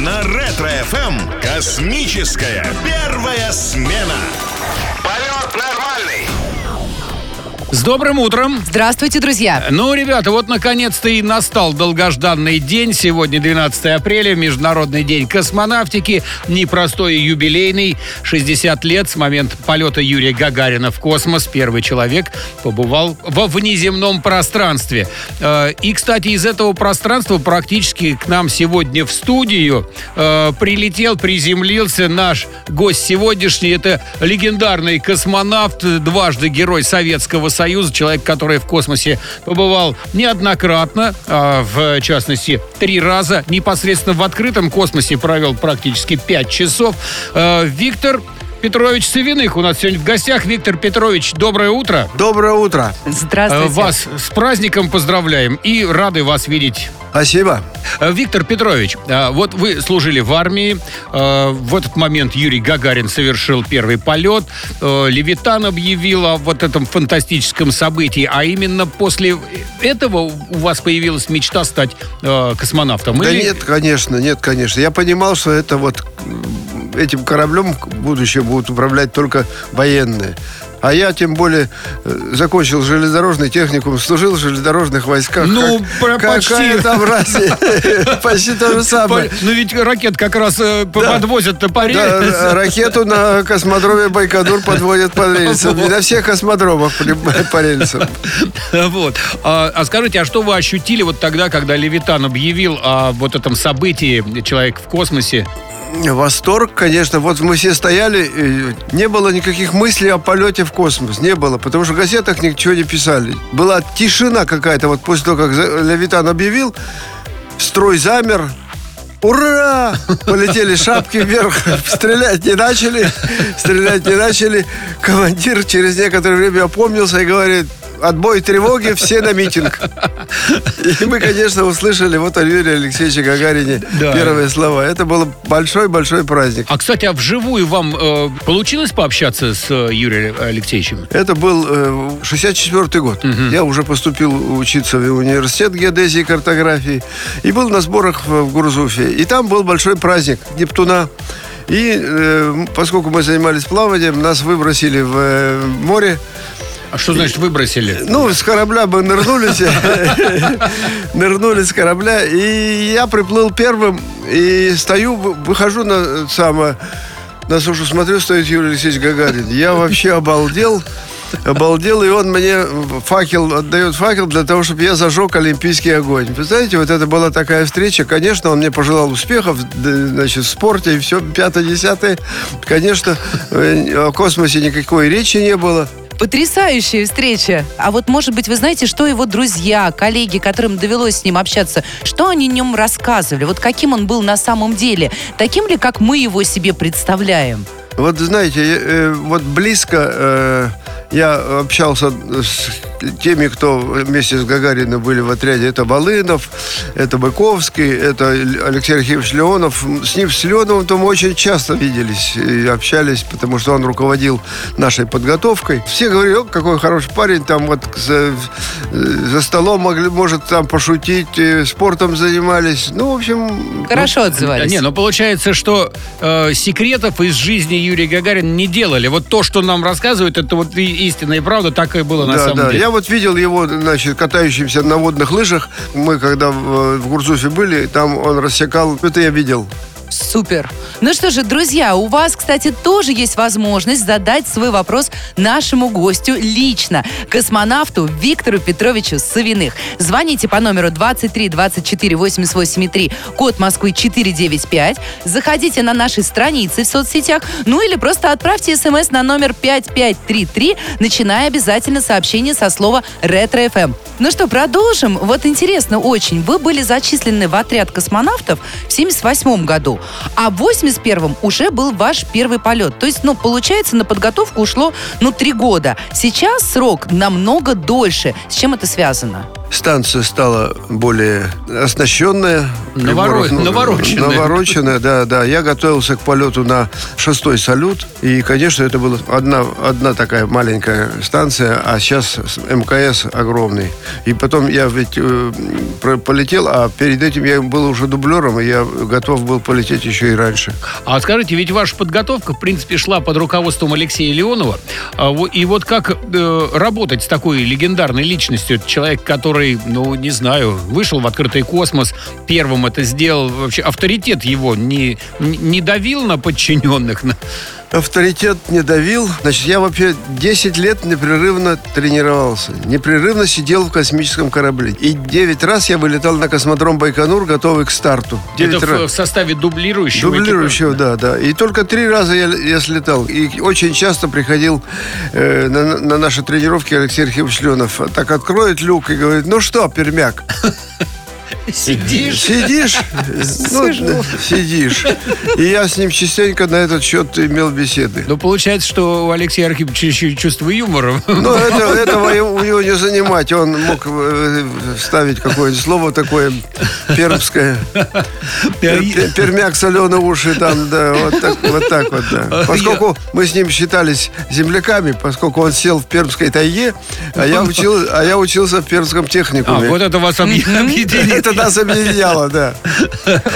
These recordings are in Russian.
На Ретро-ФМ космическая первая смена. С добрым утром! Здравствуйте, друзья! Ну, ребята, вот наконец-то и настал долгожданный день. Сегодня 12 апреля, Международный день космонавтики. Непростой и юбилейный. 60 лет с момента полета Юрия Гагарина в космос. Первый человек побывал во внеземном пространстве. Э, И, кстати, из этого пространства практически к нам сегодня в студию э, прилетел, приземлился наш гость сегодняшний. Это легендарный космонавт, дважды герой Советского Союза, человек, который в космосе побывал неоднократно, а, в частности, три раза. Непосредственно в открытом космосе провел практически пять часов. Э, Виктор Петрович Савиных у нас сегодня в гостях. Виктор Петрович, доброе утро. Доброе утро. Э, Здравствуйте. Вас с праздником поздравляем и рады вас видеть Спасибо. Э, Виктор Петрович, э, вот вы служили в армии. э, В этот момент Юрий Гагарин совершил первый полет. Левитан объявил о вот этом фантастическом событии. А именно после этого у вас появилась мечта стать космонавтом? Да Или- нет, конечно, нет, конечно. Я понимал, что это вот этим кораблем в будущем будут управлять только военные. А я, тем более, э, закончил железнодорожный техникум, служил в железнодорожных войсках. Ну, про- почти. Какая там разница? Почти то же самое. По- Ну ведь ракет как раз э, подвозят-то по Да, рельсам. ракету на космодроме Байконур подводят по рельсам. Не на всех космодромах по- по рельсам. Вот. А, а скажите, а что вы ощутили вот тогда, когда Левитан объявил о вот этом событии «Человек в космосе»? Восторг, конечно. Вот мы все стояли, не было никаких мыслей о полете в космос. Не было, потому что в газетах ничего не писали. Была тишина какая-то. Вот после того, как Левитан объявил, строй замер. Ура! Полетели шапки вверх. Стрелять не начали. Стрелять не начали. Командир через некоторое время опомнился и говорит, отбой тревоги, все на митинг. И мы, конечно, услышали вот о Юрии Алексеевиче Гагарине Да. первые слова. Это был большой-большой праздник. А, кстати, а вживую вам э, получилось пообщаться с э, Юрием Алексеевичем? Это был э, 64 год. Я уже поступил учиться в университет геодезии и картографии. И был на сборах в, в Гурзуфе. И там был большой праздник Нептуна. И э, поскольку мы занимались плаванием, нас выбросили в э, море. А что значит выбросили? Ну, с корабля мы нырнулись. Нырнули с корабля. И я приплыл первым. И стою, вы- выхожу на самое на сушу, смотрю, стоит Юрий Алексеевич Гагарин. Я вообще обалдел. Обалдел, и он мне факел, отдает факел для того, чтобы я зажег олимпийский огонь. Вы знаете, вот это была такая встреча. Конечно, он мне пожелал успехов, значит, в спорте и все, пятое-десятое. Конечно, э, о космосе никакой речи не было. Потрясающая встреча. А вот, может быть, вы знаете, что его друзья, коллеги, которым довелось с ним общаться, что они о нем рассказывали? Вот каким он был на самом деле? Таким ли, как мы его себе представляем? Вот знаете, я, э, вот близко э, я общался с теми, кто вместе с Гагарином были в отряде. Это Волынов, это Быковский, это Алексей Архивович Леонов. С ним, с Леоновым-то мы очень часто виделись и общались, потому что он руководил нашей подготовкой. Все говорили, о, какой хороший парень, там вот за, за столом могли, может там пошутить, э, спортом занимались. Ну, в общем... Хорошо отзывались. Не, ну получается, что э, секретов из жизни Юрия Гагарина не делали. Вот то, что нам рассказывают, это вот и истина и правда, так и было на да, самом да. деле. Я вот видел его, значит, катающимся на водных лыжах. Мы, когда в, в Гурзуфе были, там он рассекал. Это я видел. Супер. Ну что же, друзья, у вас, кстати, тоже есть возможность задать свой вопрос нашему гостю лично, космонавту Виктору Петровичу Савиных. Звоните по номеру 23 24 88 3, код Москвы 495. Заходите на наши страницы в соцсетях, ну или просто отправьте смс на номер 5533, начиная обязательно сообщение со слова «Ретро-ФМ». Ну что, продолжим. Вот интересно очень. Вы были зачислены в отряд космонавтов в 78 году, а в 81-м уже был ваш первый полет. То есть, ну, получается, на подготовку ушло, ну, три года. Сейчас срок намного дольше. С чем это связано? Станция стала более оснащенная. Наворо- приборов, навороченная. Навороченная, да, да. Я готовился к полету на шестой салют. И, конечно, это была одна, одна такая маленькая станция, а сейчас МКС огромный. И потом я ведь э, полетел, а перед этим я был уже дублером, и я готов был полететь еще и раньше. А скажите, ведь ваша подготовка, в принципе, шла под руководством Алексея Леонова. А И вот как э, работать с такой легендарной личностью? Человек, который, ну, не знаю, вышел в открытый космос, первым это сделал. Вообще авторитет его не- не давил на подчиненных? На- Авторитет не давил. Значит, я вообще 10 лет непрерывно тренировался. Непрерывно сидел в космическом корабле. И 9 раз я вылетал на космодром Байконур, готовый к старту. 9 Это в, раз. в составе дублирующего. Дублирующего, да, да. И только три раза я, я слетал. И очень часто приходил э, на, на наши тренировки Алексей Архипович Ленов. Так откроет люк и говорит, ну что, пермяк, экипажа. Сидишь. сидишь? Ну, сидишь. И я с ним частенько на этот счет имел беседы. Ну, получается, что у Алексея Архиповича еще чувство юмора. Ну, это, этого его- у него не занимать. Он мог э, вставить какое-нибудь слово такое пермское. Пер- пер- Пермяк, соленые уши, там, да, вот так вот. Так вот да. Поскольку мы с ним считались земляками, поскольку он сел в пермской тайге, а я, учил, а я учился в пермском А, техникуме. вот это вас объ- объединит. Это нас объединяло, да.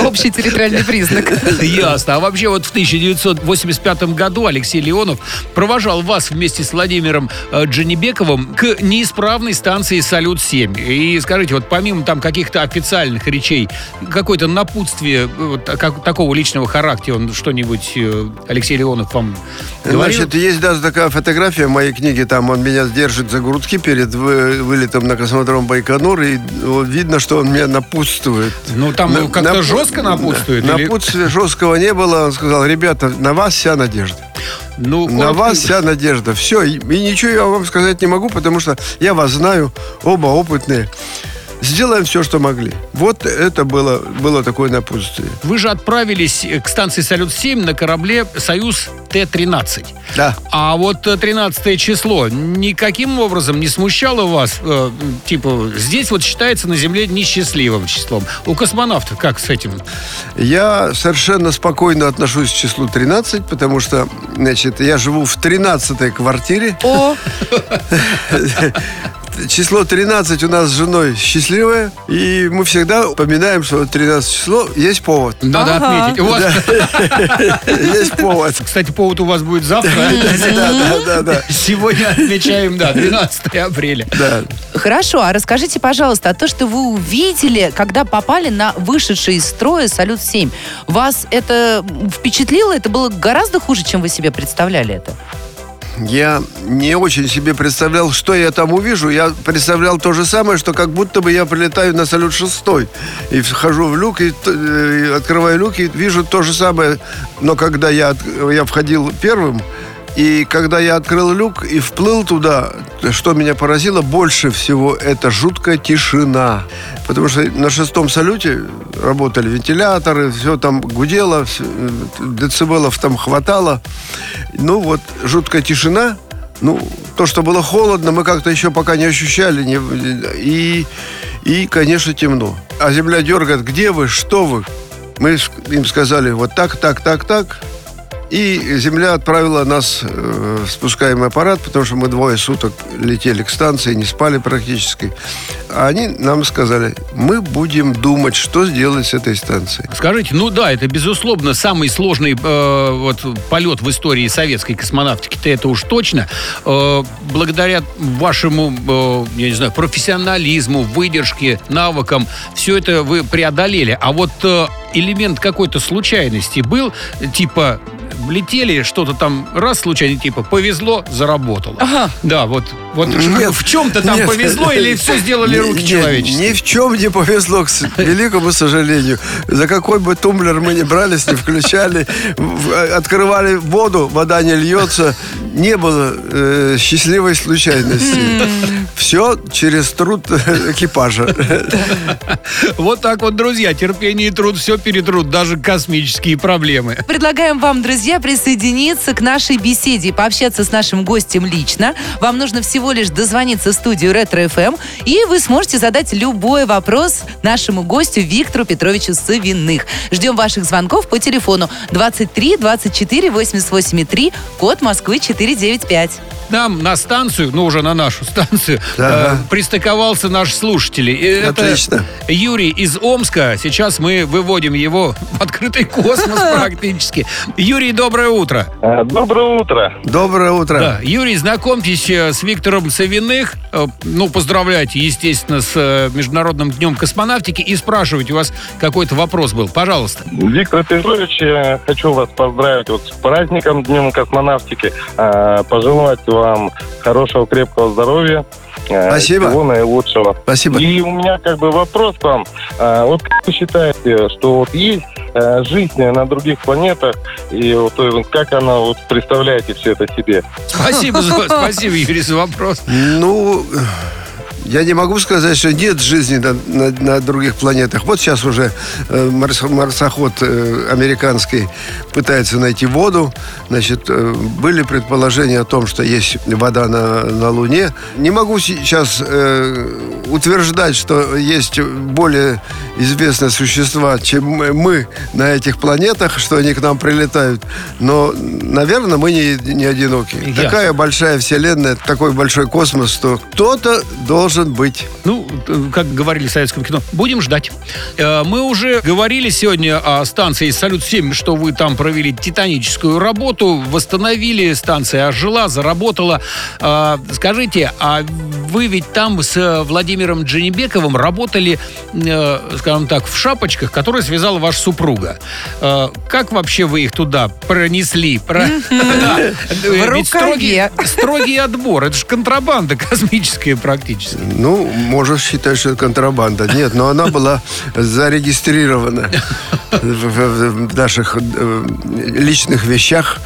Общий территориальный признак. Ясно. А вообще вот в 1985 году Алексей Леонов провожал вас вместе с Владимиром э, Джанибековым к неисправной станции «Салют-7». И скажите, вот помимо там каких-то официальных речей, какое-то напутствие э, вот, как- такого личного характера, он что-нибудь э, Алексей Леонов вам говорил? Значит, есть даже такая фотография в моей книге, там он меня держит за грудки перед вы- вылетом на космодром Байконур, и вот видно, что он меня напутствует. ну, там На- как-то напу- жестко напутствует? Да, или- Напутствия жесткого не было. Он сказал, ребята, на вас вся надежда. Ну, На коротко- вас вся надежда. Все. И, и ничего я вам сказать не могу, потому что я вас знаю, оба опытные. Сделаем все, что могли. Вот это было, было такое напутствие. Вы же отправились к станции «Салют-7» на корабле «Союз Т-13». Да. А вот э, 13 число никаким образом не смущало вас? Э, типа, здесь вот считается на Земле несчастливым числом. У космонавтов как с этим? Я совершенно спокойно отношусь к числу 13, потому что, значит, я живу в 13-й квартире. О, Число 13 у нас с женой счастливое, и мы всегда упоминаем, что 13 число есть повод. Надо Ага. отметить. У вас, Есть повод. кстати, повод у вас будет завтра. Да, да, да, да. Сегодня отмечаем, да, 12 апреля. Да. хорошо. А расскажите, пожалуйста, а то, что вы увидели, когда попали на вышедший из строя «Салют-7», вас это впечатлило? Это было гораздо хуже, чем вы себе представляли это? Я не очень себе представлял, что я там увижу. Я представлял то же самое, что как будто бы я прилетаю на салют шестой. И вхожу в люк, и, т- э, и открываю люк, и вижу то же самое. Но когда я, я входил первым, и когда я открыл люк и вплыл туда, что меня поразило больше всего, это жуткая тишина. Потому что на шестом салюте работали вентиляторы, все там гудело, э, децибелов там хватало. Ну вот, жуткая тишина. Ну, то, что было холодно, мы как-то еще пока не ощущали. Не, и, и, конечно, темно. А земля дергает, где вы, что вы? Мы им сказали, вот так, так, так, так. И земля отправила нас э, в спускаемый аппарат, потому что мы двое суток летели к станции, не спали практически. А они нам сказали, мы будем думать, что сделать с этой станцией. Скажите, ну да, это безусловно самый сложный э, вот полет в истории советской космонавтики. -то это уж точно. Э, благодаря вашему, э, я не знаю, профессионализму, выдержке, навыкам, все это вы преодолели. А вот э, элемент какой-то случайности был, типа летели, что-то там раз случайно, типа повезло, заработало. Ага. Да, вот, вот Нет. в чем-то там Нет. повезло или все сделали руки Ни- человеческие? Ни в чем не повезло, к великому сожалению. За какой бы тумблер мы не брались, не включали, открывали воду, вода не льется. Не было э, счастливой случайности. Все через труд экипажа. Вот так вот, друзья, терпение и труд все перетрут, даже космические проблемы. Предлагаем вам, друзья, присоединиться к нашей беседе и пообщаться с нашим гостем лично. Вам нужно всего лишь дозвониться в студию Ретро ФМ, и вы сможете задать любой вопрос нашему гостю Виктору Петровичу Савиных. Ждем ваших звонков по телефону 23 24 88 3, код Москвы 495 нам на станцию, ну уже на нашу станцию, Да. э, пристыковался наш слушатель. И это Отлично. Юрий из Омска. Сейчас мы выводим его в открытый космос практически. Юрий, доброе утро. Э, Доброе утро. Доброе утро. Да, Юрий, знакомьтесь э, с Виктором Савиных. Э, Ну, поздравляйте, естественно, с Международным днем космонавтики и спрашивать у вас какой-то вопрос был. Пожалуйста. Виктор Петрович, я хочу вас поздравить вот с праздником Днем космонавтики, пожелать вам хорошего крепкого здоровья. Спасибо. Всего наилучшего. Спасибо. И у меня как бы вопрос к вам. Вот как вы считаете, что вот есть жизнь на других планетах, и вот э, как она, вот представляете все это себе? Спасибо, за- спасибо, Юрий, за вопрос. Ну, я не могу сказать, что нет жизни на, на- на других планетах. Вот сейчас уже э, марс- марсоход э, американский пытается найти воду. Значит, э, были предположения о том, что есть вода на, на Луне. Не могу сейчас э, утверждать, что есть более известные существа, чем мы- на этих планетах, что они к нам прилетают. Но, наверное, мы не, не одиноки. Ясно. Такая большая вселенная, такой большой космос, что кто-то должен быть. Ну, как говорили в советском кино, будем ждать. Э, Мы уже говорили сегодня о станции «Салют-7», что вы там провели титаническую работу, восстановили, станция ожила, заработала. Э, Скажите, а вы ведь там с Владимиром Дженебековым работали, э, скажем так, в шапочках, которые связала ваша супруга. Как вообще вы их туда пронесли? Ведь рукаве. строгий- Строгий отбор. Это же контрабанда космическая практически. Ну, можно считать, что это контрабанда. Нет, но она была зарегистрирована в, наших э, личных вещах.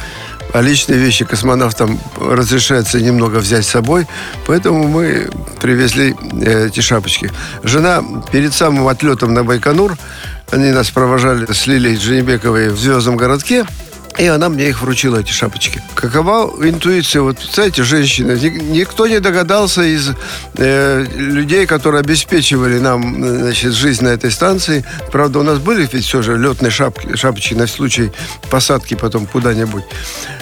А личные вещи космонавтам разрешается немного взять с собой. Поэтому мы привезли э, эти шапочки. Жена перед самым отлетом на Байконур, они нас провожали с Лилией Дженебековой в Звездном городке. И она мне их вручила, эти шапочки. Какова интуиция? Вот, представляете, женщина. Ни- никто не догадался из э, людей, которые обеспечивали нам значит, жизнь на этой станции. Правда, у нас были ведь все же летные шапки, шапочки на случай посадки потом куда-нибудь.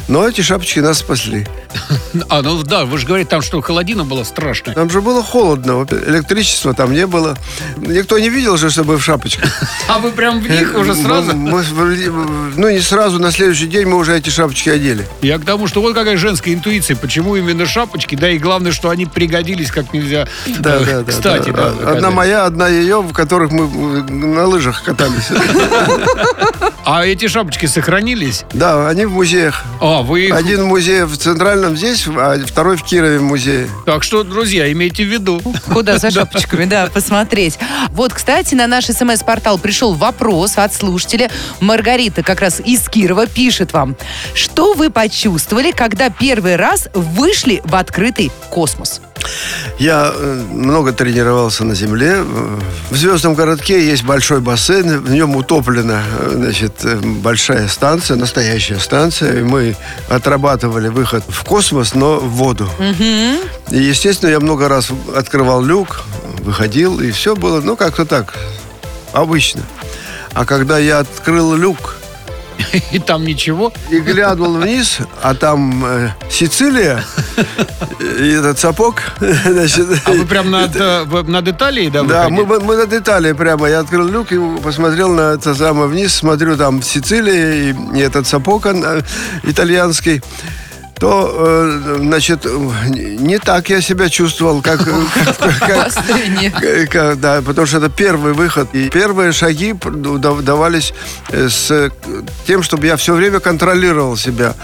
Но эти шапочки нас спасли. А, ну да, вы же говорите, там что, холодина была страшная. Там же было холодно, электричества там не было. Никто не видел же, чтобы в шапочках. А вы прям в них уже сразу? Мы- мы- ну, не сразу, на следующий день мы уже эти шапочки одели. Я к тому, что вот какая женская интуиция, почему именно шапочки, да, и главное, что они пригодились как нельзя. Да, э, да, да. Кстати, да. Одна доказали. моя, одна ее, в которых мы э, на лыжах катались. А эти шапочки сохранились? Да, они в музеях. А, вы. Один музей в Центральном здесь, а второй в Кирове музее. Так что, друзья, имейте в виду. Куда за шапочками, да, посмотреть. Вот, кстати, на наш смс-портал пришел вопрос от слушателя. Маргарита как раз из Кирова пишет вам. Что вы почувствовали, когда первый раз вышли в открытый космос? Я э, много тренировался на Земле. В Звездном городке есть большой бассейн, в нем утоплена э, значит, э, большая станция, настоящая станция. И мы отрабатывали выход в космос, но в воду. И, естественно, я много раз открывал люк, выходил, и все было, ну, как-то так, обычно. А когда я открыл люк И там ничего. и глянул вниз, а там э, Сицилия, и этот сапог, значит, А вы прям над, э, над Италией, да, Да, мы, мы над Италией прямо. Я открыл люк и посмотрел на это самое вниз. Смотрю, там Сицилия и, и этот сапог он, э, итальянский. То, э, значит, э, не так я себя чувствовал, как, как- да, потому что это первый выход. И первые шаги дав- давались э, с тем, чтобы я все время контролировал себя.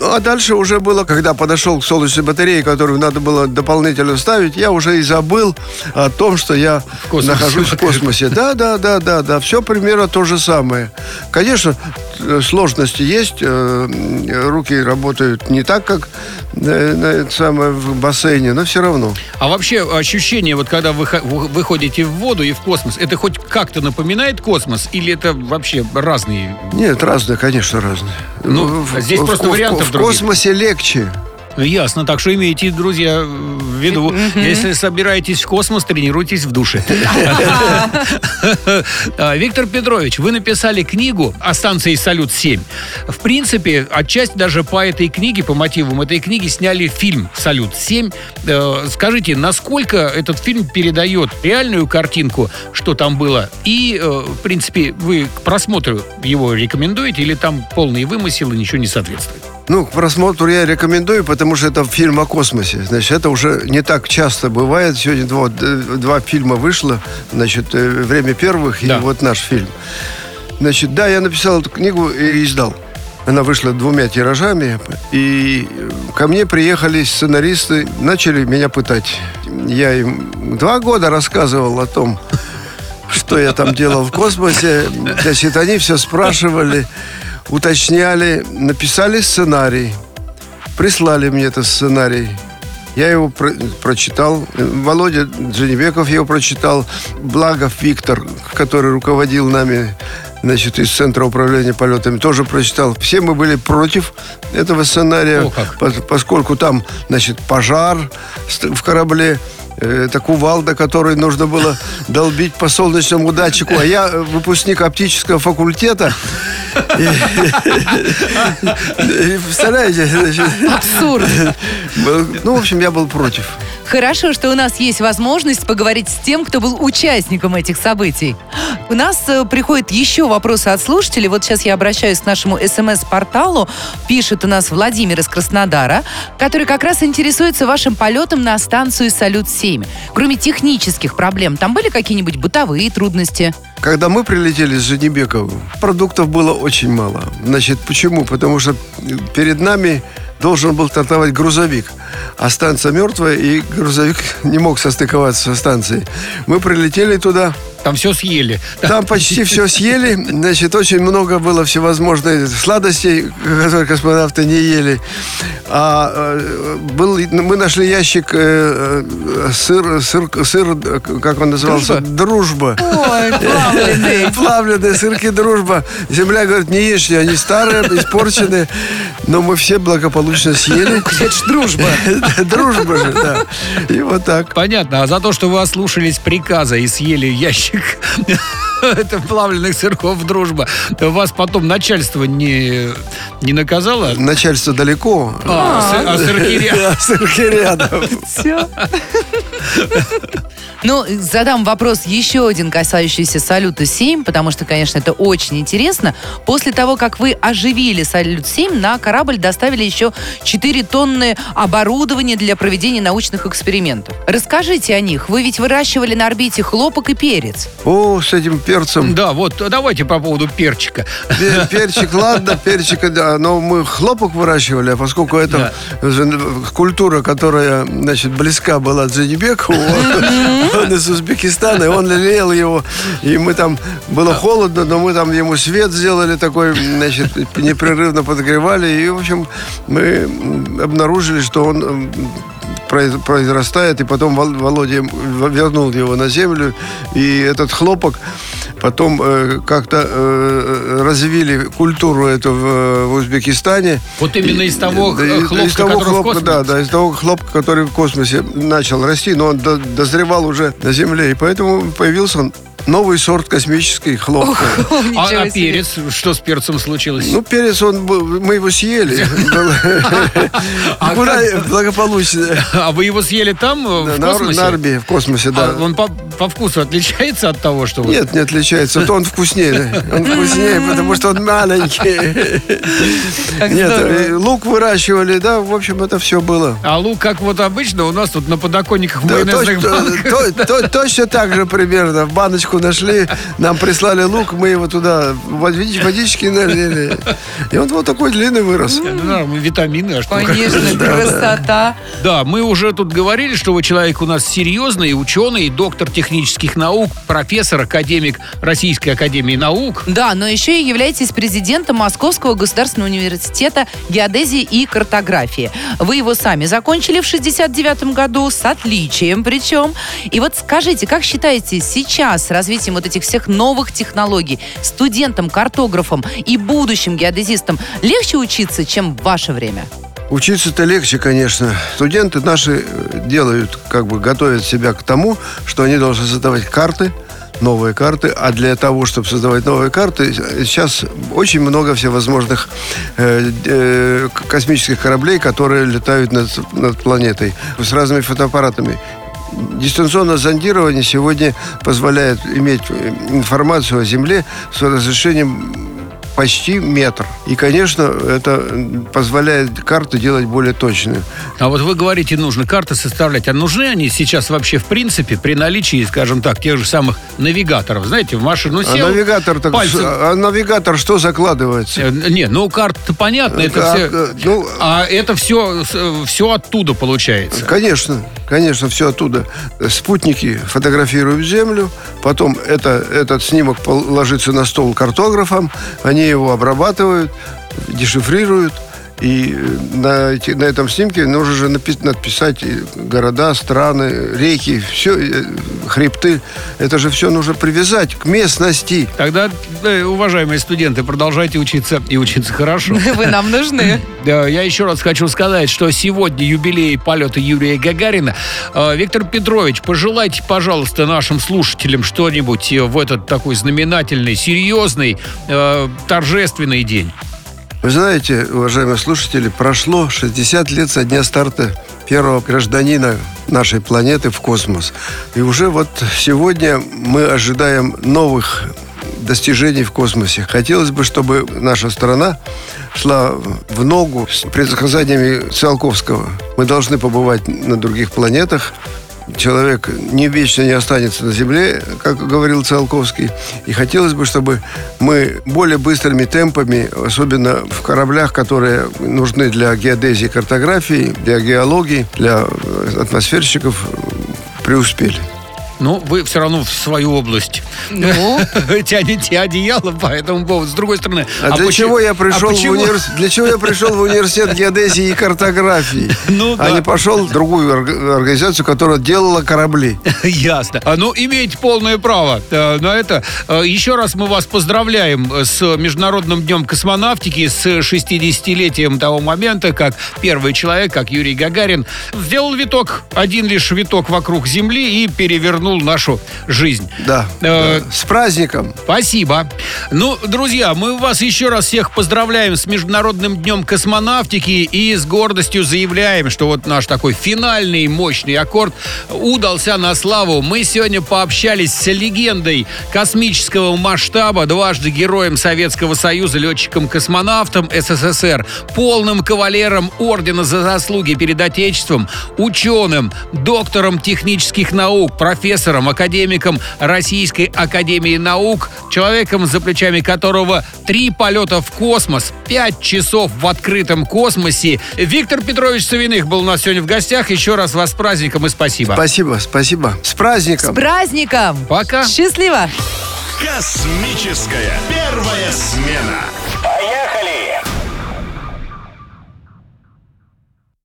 Ну, а дальше уже было, когда подошел к солнечной батарее, которую надо было дополнительно ставить, я уже и забыл о том, что я космосе нахожусь в космосе. Да, да, да, да, да. Все примерно то же самое. Конечно, э, сложности есть. э, Руки работают не так, как э, самое в бассейне, но все равно. А вообще ощущение, вот когда вы, выходите в воду и в космос, это хоть как-то напоминает космос или это вообще разные? Нет, разные, конечно, разные. Ну, В- здесь в- просто в- вариантов В других. космосе легче. Ясно. Так что имейте, друзья, в виду, если собираетесь в космос, тренируйтесь в душе. А, Виктор Петрович, вы написали книгу о станции «Салют-7». В принципе, отчасти даже по этой книге, по мотивам этой книги, сняли фильм «Салют-7». Э, Скажите, насколько этот фильм передает реальную картинку, что там было? И, э, в принципе, вы к просмотру его рекомендуете или там полный вымысел и ничего не соответствует? Ну, к просмотру я рекомендую, потому что это фильм о космосе. Значит, это уже не так часто бывает. Сегодня два, два фильма вышло. Значит, э, «Время первых» Да. и вот наш фильм. Значит, да, я написал эту книгу и издал. Она вышла двумя тиражами. И ко мне приехали сценаристы, начали меня пытать. Я им два года рассказывал о том, что я там делал в космосе. Значит, они все спрашивали, уточняли, написали сценарий, прислали мне этот сценарий. Я его про- прочитал. Володя Дженебеков его прочитал. Благов Виктор, который руководил нами значит, из Центра управления полетами, тоже прочитал. Все мы были против этого сценария, О, как. пос- поскольку там, значит, пожар в корабле, э, это кувалда, которой нужно было долбить по солнечному датчику. А я э, выпускник оптического факультета. Представляете? Абсурд. Ну, в общем, я был против. Хорошо, что у нас есть возможность поговорить с тем, кто был участником этих событий. У нас э, приходят еще вопросы от слушателей. Вот сейчас я обращаюсь к нашему СМС-порталу. Пишет у нас Владимир из Краснодара, который как раз интересуется вашим полетом на станцию «Салют-7». Кроме технических проблем, там были какие-нибудь бытовые трудности? Когда мы прилетели с Женебекова, продуктов было очень мало. Значит, почему? Потому что перед нами должен был стартовать грузовик, а станция мертвая, и грузовик не мог состыковаться со станцией. Мы прилетели туда, Там все съели. там почти все съели, значит, очень много было всевозможных сладостей, которые космонавты не ели. А э, был, мы нашли ящик э, э, сыр, сыр, сыр, как он назывался? Дружба. Ой, плавленый. Плавленые сырки дружба. Земля говорит, не ешьте, они старые, испорченные. Но мы все благополучно съели. Это ж дружба. Дружба же, да. И вот так. Понятно. А за то, что вы ослушались приказа и съели ящик это плавленных сырков дружба, вас потом начальство не, не наказало? Начальство далеко. А, а А сырки рядом. Все. Ну, задам вопрос еще один, касающийся «Салюта-7», потому что, конечно, это очень интересно. После того, как вы оживили «Салют-7», на корабль доставили еще 4 тонны оборудования для проведения научных экспериментов. Расскажите о них. Вы ведь выращивали на орбите хлопок и перец. О, с этим перцем. Да, вот давайте по поводу перчика. Пе- Перчик, ладно, перчик, да, но мы хлопок выращивали, а поскольку это же культура, которая, значит, близка была Дзенебекову, он, он из Узбекистана, и он лелеял его, и мы там, было холодно, но мы там ему свет сделали такой, значит, непрерывно подогревали, и, в общем, мы обнаружили, что он произрастает, и потом Вол- Володя вернул его на землю, и этот хлопок потом э, как-то э, развили культуру эту в, в Узбекистане. Вот именно из того Да, хлопка, из того который в хлопка, космосе? Да, да, из того хлопка, который в космосе начал расти, но он до- дозревал уже на Земле, и поэтому появился новый сорт космический хлопка. А, а перец? Что с перцем случилось? Ну, перец, он был, мы его съели. А благополучно. А вы его съели там, э, в космосе? на Орбе, в космосе, да. Он по, вкусу отличается от того, что вы... Нет, не отличается. То он вкуснее. Он вкуснее, потому что он маленький. Нет, э, лук выращивали, да, в общем, это все было. А лук, как вот обычно, у нас тут на подоконниках майонезных точно, банках. то- то- Точно так же примерно. В баночку нашли, нам прислали лук, мы его туда води- водички налили. И он вот такой длинный вырос. Да, витамины, а что Конечно, красота. Да, мы уже тут говорили, что вы человек у нас серьезный, ученый, доктор технических наук, профессор, академик Российской Академии Наук. Да, но еще и являетесь президентом Московского государственного университета геодезии и картографии. Вы его сами закончили в 69 году с отличием причем. И вот скажите, как считаете, сейчас развитием вот этих всех новых технологий студентам, картографам и будущим геодезистам легче учиться, чем в ваше время? Учиться-то легче, конечно. Студенты наши э, делают, как бы готовят себя к тому, что они должны создавать карты, новые карты. А для того, чтобы создавать новые карты, сейчас очень много всевозможных э, э, космических кораблей, которые летают над, над планетой с разными фотоаппаратами. Дистанционное зондирование сегодня позволяет иметь э, информацию о Земле с разрешением почти метр. И, конечно, это позволяет карты делать более точные. А вот вы говорите, нужно карты составлять. А нужны они сейчас вообще в принципе при наличии, скажем так, тех же самых навигаторов? Знаете, в машину А сел, навигатор, так, пальцем- а навигатор что закладывается? Э, Не, ну карта понятно, это А, все. э, ну, А это все, все оттуда получается. Конечно, конечно, все оттуда. Спутники фотографируют Землю, потом это, этот снимок ложится на стол картографам, они его обрабатывают, дешифрируют, и э, на, эти- на этом снимке нужно же напи- написать города, страны, реки, все, хребты. Это же все нужно привязать к местности. Тогда, э, уважаемые студенты, продолжайте учиться и учиться хорошо. Вы нам нужны. Да, я еще раз хочу сказать, что сегодня юбилей полета Юрия Гагарина. Э, Виктор Петрович, пожелайте, пожалуйста, нашим слушателям что-нибудь э, в этот такой знаменательный, серьезный, э, торжественный день. Вы знаете, уважаемые слушатели, прошло 60 лет со дня старта первого гражданина нашей планеты в космос. И уже вот сегодня мы ожидаем новых достижений в космосе. Хотелось бы, чтобы наша страна шла в ногу с предсказаниями Циолковского. Мы должны побывать на других планетах, человек не вечно не останется на Земле, как говорил Циолковский. И хотелось бы, чтобы мы более быстрыми темпами, особенно в кораблях, которые нужны для геодезии картографии, для геологии, для атмосферщиков, преуспели. Ну, вы все равно в свою область Ну, тянете одеяло по этому поводу. С другой стороны... А, для почему- чего я пришел а в почему- универс- Для чего я пришел в университет геодезии и картографии? Ну а да. не пошел в другую орг- организацию, которая делала корабли. Ясно. А, Ну, имеете полное право э, на это. Э, Еще раз мы вас поздравляем с Международным днем космонавтики, с 60-летием того момента, как первый человек, как Юрий Гагарин, сделал виток, один лишь виток вокруг Земли и перевернул нашу жизнь. Да. Э, да. С праздником. Спасибо. Ну, друзья, мы вас еще раз всех поздравляем с Международным днем космонавтики и с гордостью заявляем, что вот наш такой финальный мощный аккорд удался на славу. Мы сегодня пообщались с легендой космического масштаба, дважды героем Советского Союза, летчиком-космонавтом СССР, полным кавалером Ордена за заслуги перед Отечеством, ученым, доктором технических наук, профессором, академиком Российской Академии Наук, человеком, за плечами которого три полета в космос, пять часов в открытом космосе. Виктор Петрович Савиных был у нас сегодня в гостях. Еще раз вас с праздником и спасибо. Спасибо, спасибо. С с праздником. праздником! Пока. Счастливо! Космическая первая смена.